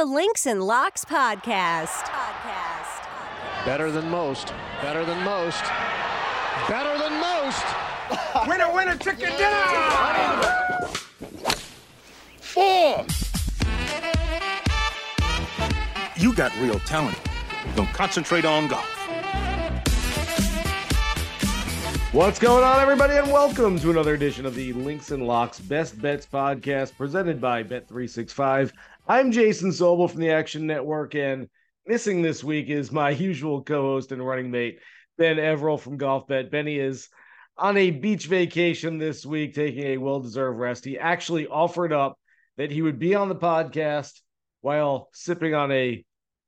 the Links and Locks podcast. Podcast. Better than most. Better than most. Better than most. winner, winner, chicken dinner! Four! You got real talent. Don't concentrate on golf. What's going on, everybody, and welcome to another edition of the Links and Locks Best Bets podcast presented by Bet365. I'm Jason Sobel from the Action Network, and missing this week is my usual co host and running mate, Ben Everill from Golf Bet. Benny is on a beach vacation this week, taking a well deserved rest. He actually offered up that he would be on the podcast while sipping on a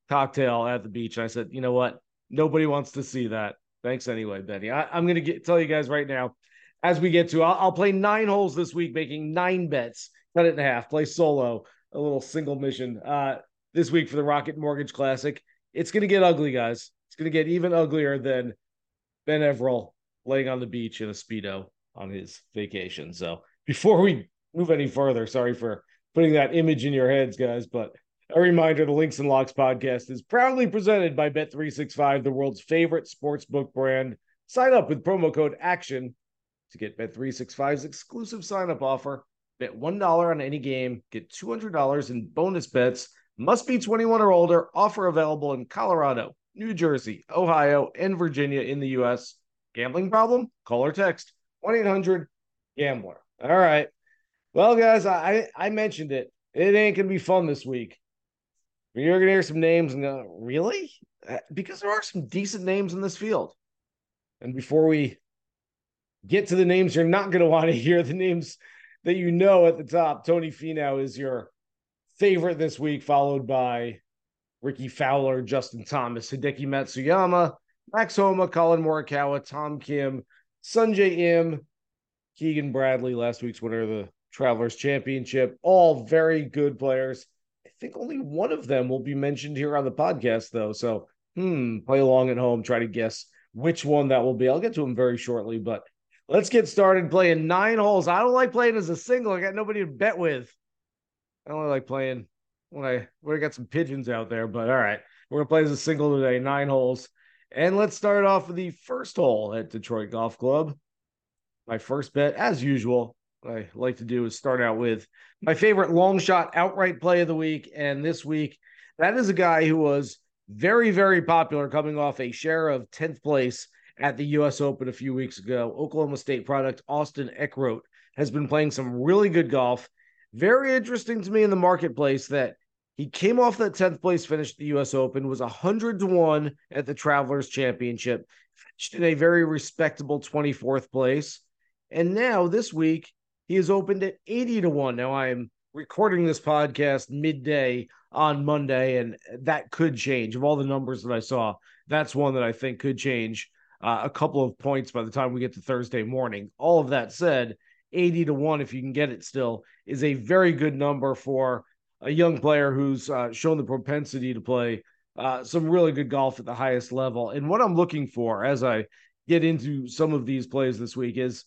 cocktail at the beach. I said, you know what? Nobody wants to see that. Thanks anyway, Benny. I, am going to tell you guys right now, as we get to, I'll, I'll, play nine holes this week, making nine bets, cut it in half, play solo, a little single mission uh, this week for the Rocket Mortgage Classic. It's going to get ugly, guys. It's going to get even uglier than Ben Everill laying on the beach in a Speedo on his vacation. So before we move any further, sorry for putting that image in your heads, guys, but a reminder the Links and Locks podcast is proudly presented by Bet365, the world's favorite sportsbook brand. Sign up with promo code ACTION to get Bet365's exclusive sign up offer. Bet $1 on any game, get $200 in bonus bets. Must be 21 or older. Offer available in Colorado, New Jersey, Ohio, and Virginia in the U.S. Gambling problem? Call or text 1 800 Gambler. All right. Well, guys, I, I mentioned it. It ain't going to be fun this week. You're going to hear some names and go, really? Uh, because there are some decent names in this field. And before we get to the names, you're not going to want to hear the names that you know at the top. Tony Finau is your favorite this week, followed by Rickie Fowler, Justin Thomas, Hideki Matsuyama, Max Homa, Collin Morikawa, Tom Kim, Sungjae Im, Keegan Bradley, last week's winner of the Travelers Championship. All very good players I think only one of them will be mentioned here on the podcast, though. So, hmm, play along at home, try to guess which one that will be. I'll get to them very shortly, but let's get started playing nine holes. I don't like playing as a single. I got nobody to bet with. I only like playing when I I got some pigeons out there, but all right. We're gonna play as a single today, nine holes. And let's start off with the first hole at Detroit Golf Club. My first bet, as usual, I like to do is start out with my favorite long shot outright play of the week. And this week, that is a guy who was very, very popular coming off a share of 10th place at the US Open a few weeks ago. Oklahoma State product Austin Eckroat has been playing some really good golf. Very interesting to me in the marketplace that he came off that 10th place finish at the US Open, was 100 to 1 at the Travelers Championship, finished in a very respectable 24th place. And now this week, he is opened at 80 to 1. Now I am recording this podcast midday on Monday, and that could change. Of all the numbers that I saw, that's one that I think could change uh, a couple of points by the time we get to Thursday morning. All of that said, 80 to 1, if you can get it still, is a very good number for a young player who's uh, shown the propensity to play uh, some really good golf at the highest level. And what I'm looking for as I get into some of these plays this week is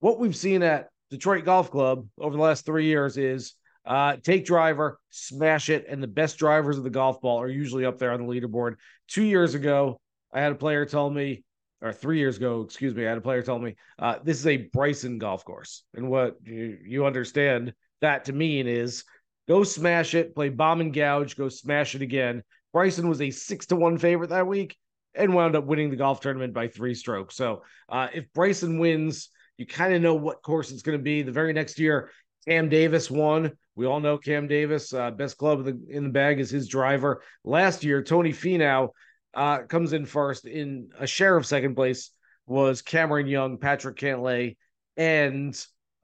what we've seen at Detroit Golf Club over the last three years is uh, take driver, smash it, and the best drivers of the golf ball are usually up there on the leaderboard. Two years ago, I had a player tell me, or three years ago, excuse me, I had a player tell me, uh, this is a Bryson golf course. And what you, you understand that to mean is go smash it, play bomb and gouge, go smash it again. Bryson was a six to one favorite that week and wound up winning the golf tournament by three strokes. So uh, if Bryson wins, you kind of know what course it's going to be. The very next year, Cam Davis won. We all know Cam Davis, uh, best club in the, in the bag is his driver. Last year, Tony Finau uh, comes in first in a share of second place was Cameron Young, Patrick Cantlay, and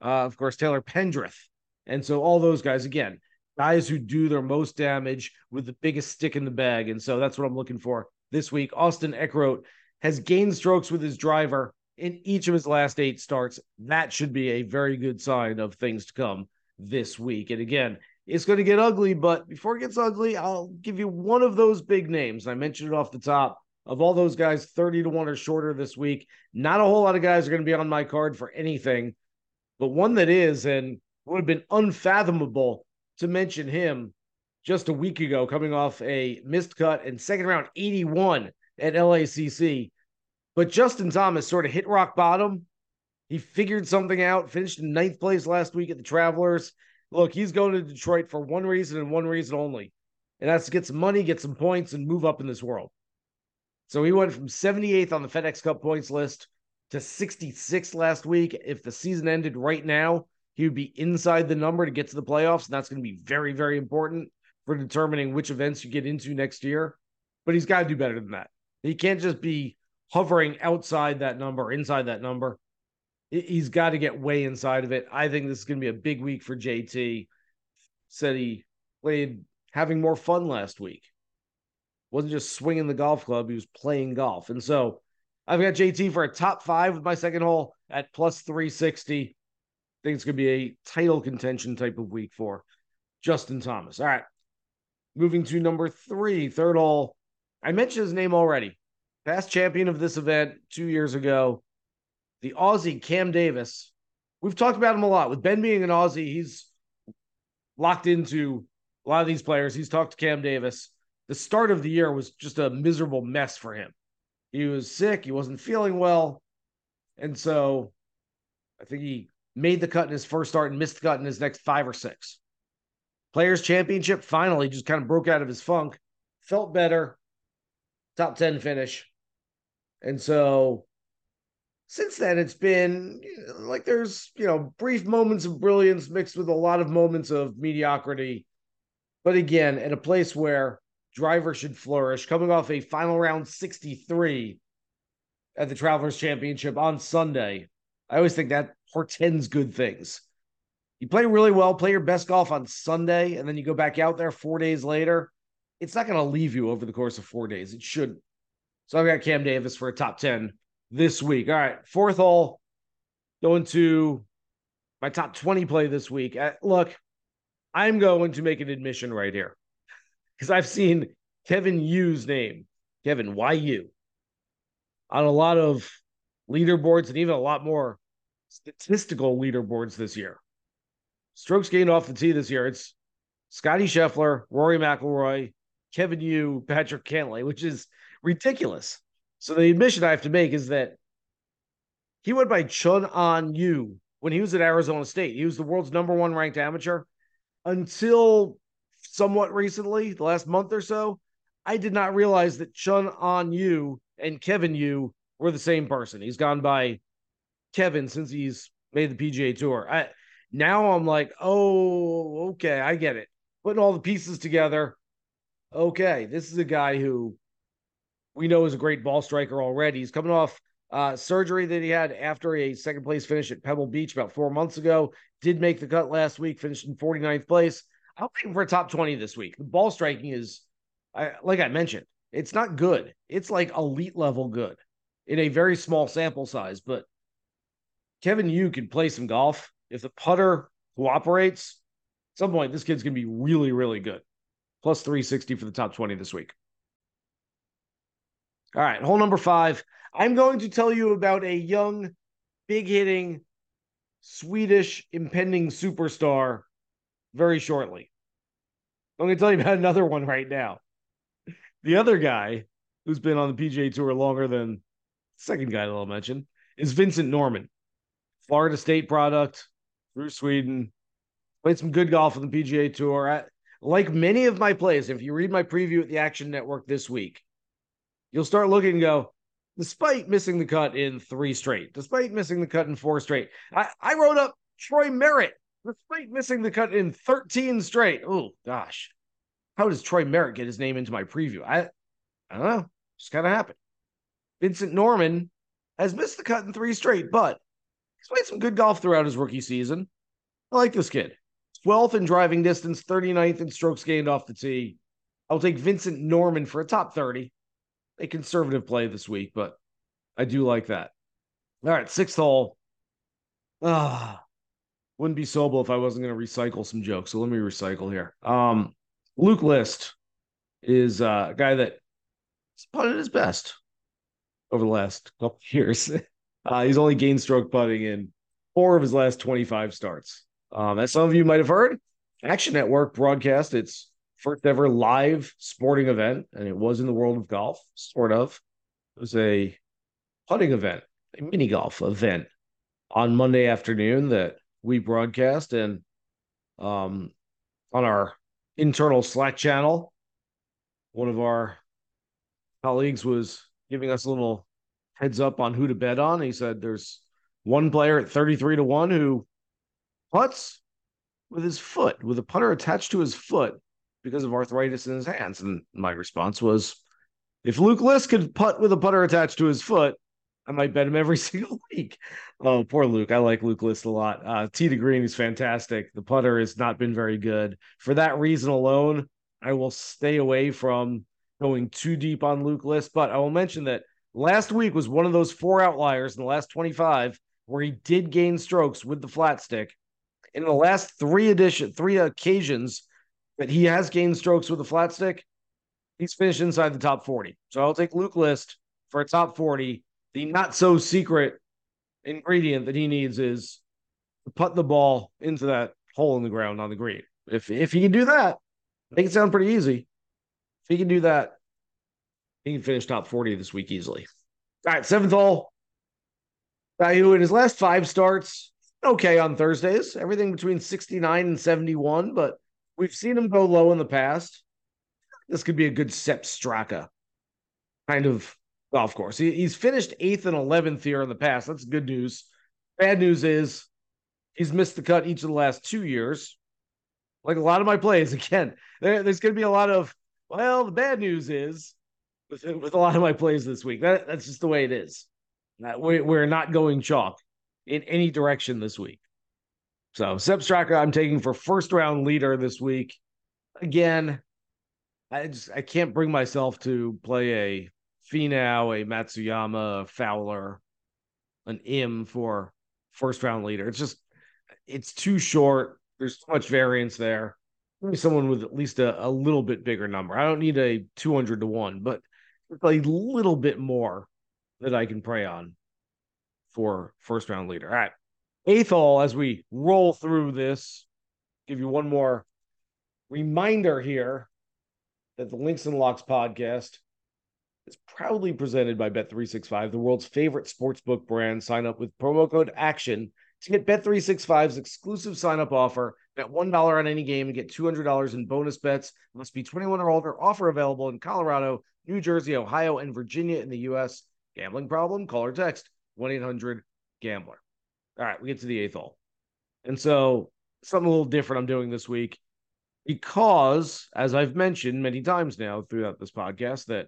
uh, of course Taylor Pendrith. And so all those guys again, guys who do their most damage with the biggest stick in the bag. And so that's what I'm looking for this week. Austin Eckroat has gained strokes with his driver in each of his last eight starts. That should be a very good sign of things to come this week. And again, it's going to get ugly, but before it gets ugly, I'll give you one of those big names. I mentioned it off the top. Of all those guys, 30 to 1 or shorter this week. Not a whole lot of guys are going to be on my card for anything, but one that is and would have been unfathomable to mention him just a week ago, coming off a missed cut and second round 81 at LACC. But Justin Thomas sort of hit rock bottom. He figured something out, finished in ninth place last week at the Travelers. Look, he's going to Detroit for one reason and one reason only, and that's to get some money, get some points, and move up in this world. So he went from 78th on the FedEx Cup points list to 66 last week. If the season ended right now, he would be inside the number to get to the playoffs, and that's going to be very, very important for determining which events you get into next year. But he's got to do better than that. He can't just be hovering outside that number, inside that number. He's got to get way inside of it. I think this is going to be a big week for JT. Said he played having more fun last week. Wasn't just swinging the golf club, he was playing golf. And so I've got JT for a top five with my second hole at plus 360. I think it's going to be a title contention type of week for Justin Thomas. All right. Moving to number three, third hole. I mentioned his name already. Past champion of this event two years ago, the Aussie Cam Davis. We've talked about him a lot. With Ben being an Aussie, he's locked into a lot of these players. He's talked to Cam Davis. The start of the year was just a miserable mess for him. He was sick, he wasn't feeling well. And so I think he made the cut in his first start and missed the cut in his next five or six. Players Championship finally just kind of broke out of his funk, felt better, top 10 finish. And so since then it's been like there's you know brief moments of brilliance mixed with a lot of moments of mediocrity. But again at a place where driver should flourish coming off a final round 63 at the travelers championship on sunday i always think that portends good things. You play really well play your best golf on sunday and then you go back out there four days later it's not going to leave you over the course of four days. It shouldn't. So i've got cam davis for a top 10 this week. All right, fourth hole, going to my top 20 play this week. Uh, look, I'm going to make an admission right here because I've seen Kevin Yu's name, Kevin YU, on a lot of leaderboards and even a lot more statistical leaderboards this year. Strokes gained off the tee this year. It's Scotty Scheffler, Rory McIlroy, Kevin Yu, Patrick Cantlay, which is ridiculous. So the admission I have to make is that he went by Chun An Yu when he was at Arizona State. He was the world's number one ranked amateur until somewhat recently, the last month or so. I did not realize that Chun An Yu and Kevin Yu were the same person. He's gone by Kevin since he's made the PGA Tour. I now I'm like, oh, okay, I get it. Putting all the pieces together. Okay, this is a guy who we know is a great ball striker already. He's coming off uh, surgery that he had after a second place finish at Pebble Beach about four months ago. Did make the cut last week, finished in 49th place. I'm looking for a top 20 this week. The ball striking is, I, like I mentioned, it's not good. It's like elite level good in a very small sample size. But Kevin Yu can play some golf. If the putter cooperates, at some point, this kid's going to be really, really good. Plus 360 for the top 20 this week. All right, hole number five. I'm going to tell you about a young, big hitting Swedish impending superstar very shortly. I'm going to tell you about another one right now. The other guy who's been on the PGA Tour longer than the second guy that I'll mention is Vincent Norman, Florida State product through Sweden. Played some good golf on the PGA Tour. I, like many of my plays, if you read my preview at the Action Network this week, you'll start looking and go, despite missing the cut in three straight, despite missing the cut in four straight, I, I wrote up Troy Merritt, despite missing the cut in 13 straight. Oh, gosh. How does Troy Merritt get his name into my preview? I, I don't know. Just kind of happened. Vincent Norman has missed the cut in three straight, but he's played some good golf throughout his rookie season. I like this kid. 12th in driving distance, 39th in strokes gained off the tee. I'll take Vincent Norman for a top 30 a conservative play this week, but I do like that. All right, sixth hole. Ah, wouldn't be Sobel if I wasn't going to recycle some jokes. So let me recycle here. Um, Luke List is uh, a guy that putted his best over the last couple years. Uh, he's only gained stroke putting in four of his last 25 starts. Um, as some of you might have heard, Action Network broadcast its first ever live sporting event, and it was in the world of golf, sort of. It was a putting event, a mini golf event on Monday afternoon that we broadcast and um, on our internal Slack channel. One of our colleagues was giving us a little heads up on who to bet on. He said there's one player at 33 to 1 who puts with his foot, with a putter attached to his foot because of arthritis in his hands. And my response was, if Luke List could putt with a putter attached to his foot, I might bet him every single week. Oh, poor Luke. I like Luke List a lot. Uh, Tee to green is fantastic. The putter has not been very good. For that reason alone, I will stay away from going too deep on Luke List. But I will mention that last week was one of those four outliers in the last 25 where he did gain strokes with the flat stick. In the last three edition, three occasions that he has gained strokes with a flat stick, he's finished inside the top 40. So I'll take Luke List for a top 40. The not so secret ingredient that he needs is to put the ball into that hole in the ground on the green. If if he can do that, make it sound pretty easy. If he can do that, he can finish top 40 this week easily. All right, seventh hole. Who in his last five starts, okay on Thursdays, everything between 69 and 71, but we've seen him go low in the past. This could be a good Sepp Straka kind of golf course. He, he's finished eighth and 11th here in the past. That's good news. Bad news is he's missed the cut each of the last two years. Like a lot of my plays, again, there, there's going to be a lot of, well, the bad news is with, with a lot of my plays this week. That, that's just the way it is. We, we're not going chalk in any direction this week. So Sepp I'm taking for first round leader this week. Again, I just I can't bring myself to play a Finau, a Matsuyama, a Fowler, an Im for first round leader. It's just it's too short. There's too much variance there. Maybe someone with at least a, a little bit bigger number. I don't need a 200 to 1, but a little bit more that I can prey on for first round leader. All right. Hole, as we roll through this, give you one more reminder here that the Links and Locks podcast is proudly presented by Bet365, the world's favorite sportsbook brand. Sign up with promo code ACTION to get Bet365's exclusive sign up offer. Bet $1 on any game and get $200 in bonus bets. Must be 21 or older. Offer available in Colorado, New Jersey, Ohio, and Virginia in the U.S. Gambling problem? Call or text 1 800 Gambler. All right, we get to the eighth hole. And so, something a little different I'm doing this week because, as I've mentioned many times now throughout this podcast, that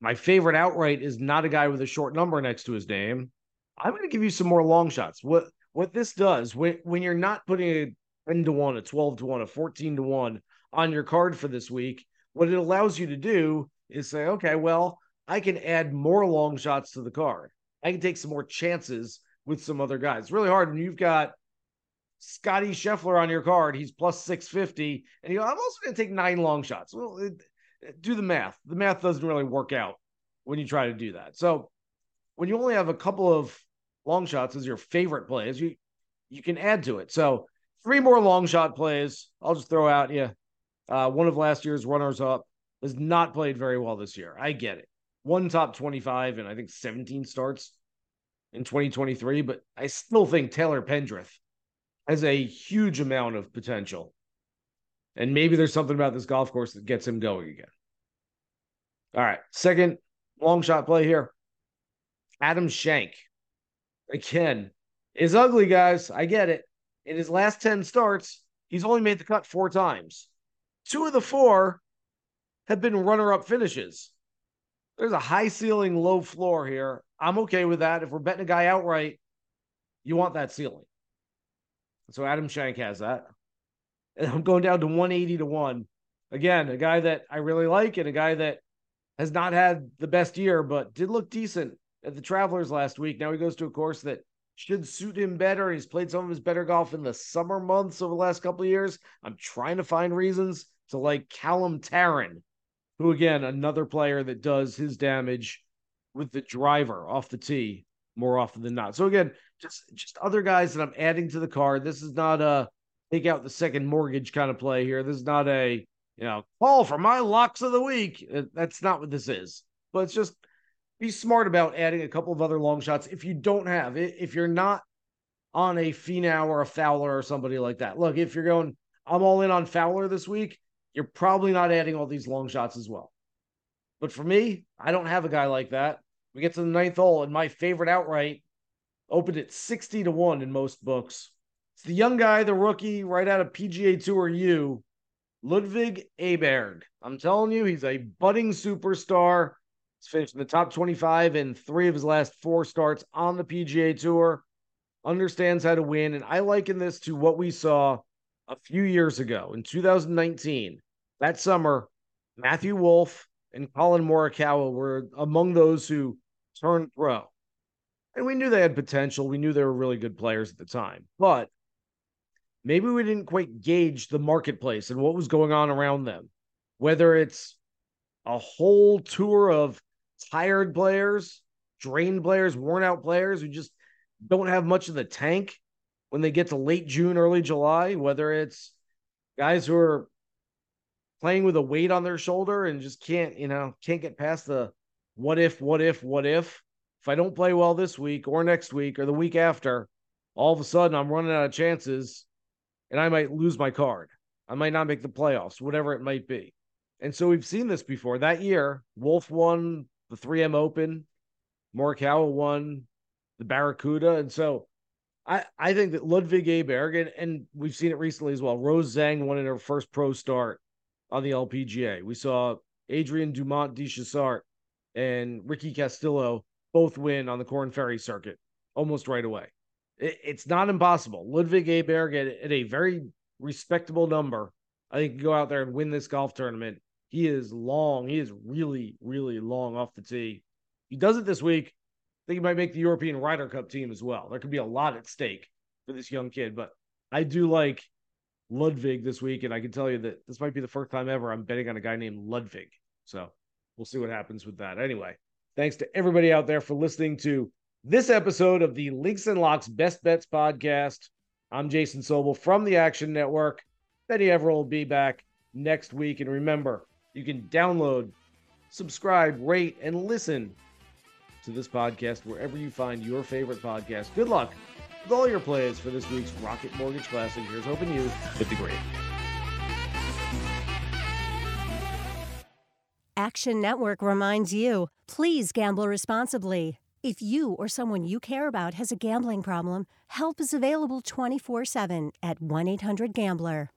my favorite outright is not a guy with a short number next to his name. I'm going to give you some more long shots. What what this does when when you're not putting a 10 to 1, a 12 to 1, a 14 to 1 on your card for this week, what it allows you to do is say, okay, well, I can add more long shots to the card. I can take some more chances with some other guys. It's really hard when you've got Scotty Scheffler on your card. He's plus 650. And you go, I'm also going to take nine long shots. Well, it, do the math. The math doesn't really work out when you try to do that. So when you only have a couple of long shots as your favorite plays, you you can add to it. So three more long shot plays. I'll just throw out yeah. Uh, one of last year's runners up has not played very well this year. I get it. One top 25 and I think 17 starts in 2023, but I still think Taylor Pendrith has a huge amount of potential. And maybe there's something about this golf course that gets him going again. All right. Second long shot play here. Adam Schenk. Again, is ugly, guys. I get it. In his last 10 starts, he's only made the cut four times. Two of the four have been runner up finishes. There's a high ceiling, low floor here. I'm okay with that. If we're betting a guy outright, you want that ceiling. So Adam Schenk has that. And I'm going down to 180 to 1. Again, a guy that I really like and a guy that has not had the best year, but did look decent at the Travelers last week. Now he goes to a course that should suit him better. He's played some of his better golf in the summer months over the last couple of years. I'm trying to find reasons to like Callum Tarren, who again, another player that does his damage with the driver off the tee more often than not. So again, just just other guys that I'm adding to the card. This is not a take out the second mortgage kind of play here. This is not a you know, call for my locks of the week. Uh, That's not what this is. But it's just be smart about adding a couple of other long shots if you don't have it. If you're not on a Finau or a Fowler or somebody like that. Look, if you're going, I'm all in on Fowler this week, you're probably not adding all these long shots as well. But for me, I don't have a guy like that. We get to the ninth hole, and my favorite outright opened at 60 to 1 in most books. It's the young guy, the rookie, right out of PGA Tour U, Ludvig Aberg. I'm telling you, he's a budding superstar. He's finished in the top 25 in three of his last four starts on the PGA Tour. Understands how to win. And I liken this to what we saw a few years ago in 2019. That summer, Matthew Wolff and Collin Morikawa were among those who turned pro. And we knew they had potential. We knew they were really good players at the time. But maybe we didn't quite gauge the marketplace and what was going on around them. Whether it's a whole tour of tired players, drained players, worn out players who just don't have much of the tank when they get to late June, early July, whether it's guys who are playing with a weight on their shoulder and just can't, you know, can't get past the what if, what if, what if. If I don't play well this week or next week or the week after, all of a sudden I'm running out of chances and I might lose my card. I might not make the playoffs, whatever it might be. And so we've seen this before. That year, Wolff won the 3M Open, Morikawa won the Barracuda. And so I, I think that Ludvig Aberg, and, and we've seen it recently as well, Rose Zhang won in her first pro start on the LPGA. We saw Adrian Dumont de Chassart and Ricky Castillo both win on the Korn Ferry circuit almost right away. It, it's not impossible. Ludvig Aberg at, at a very respectable number, I think, can go out there and win this golf tournament. He is long. He is really, really long off the tee. He does it this week. I think he might make the European Ryder Cup team as well. There could be a lot at stake for this young kid, but I do like Ludvig this week, and I can tell you that this might be the first time ever I'm betting on a guy named Ludvig. So we'll see what happens with that. Anyway, thanks to everybody out there for listening to this episode of the Links and Locks Best Bets podcast. I'm Jason Sobel from the Action Network. Benny Everill will be back next week. And remember, you can download, subscribe, rate, and listen to this podcast wherever you find your favorite podcast. Good luck with all your plays for this week's Rocket Mortgage Classic. Here's hoping you hit the green. Action Network reminds you please gamble responsibly. If you or someone you care about has a gambling problem, help is available 24 7 at 1 800 Gambler.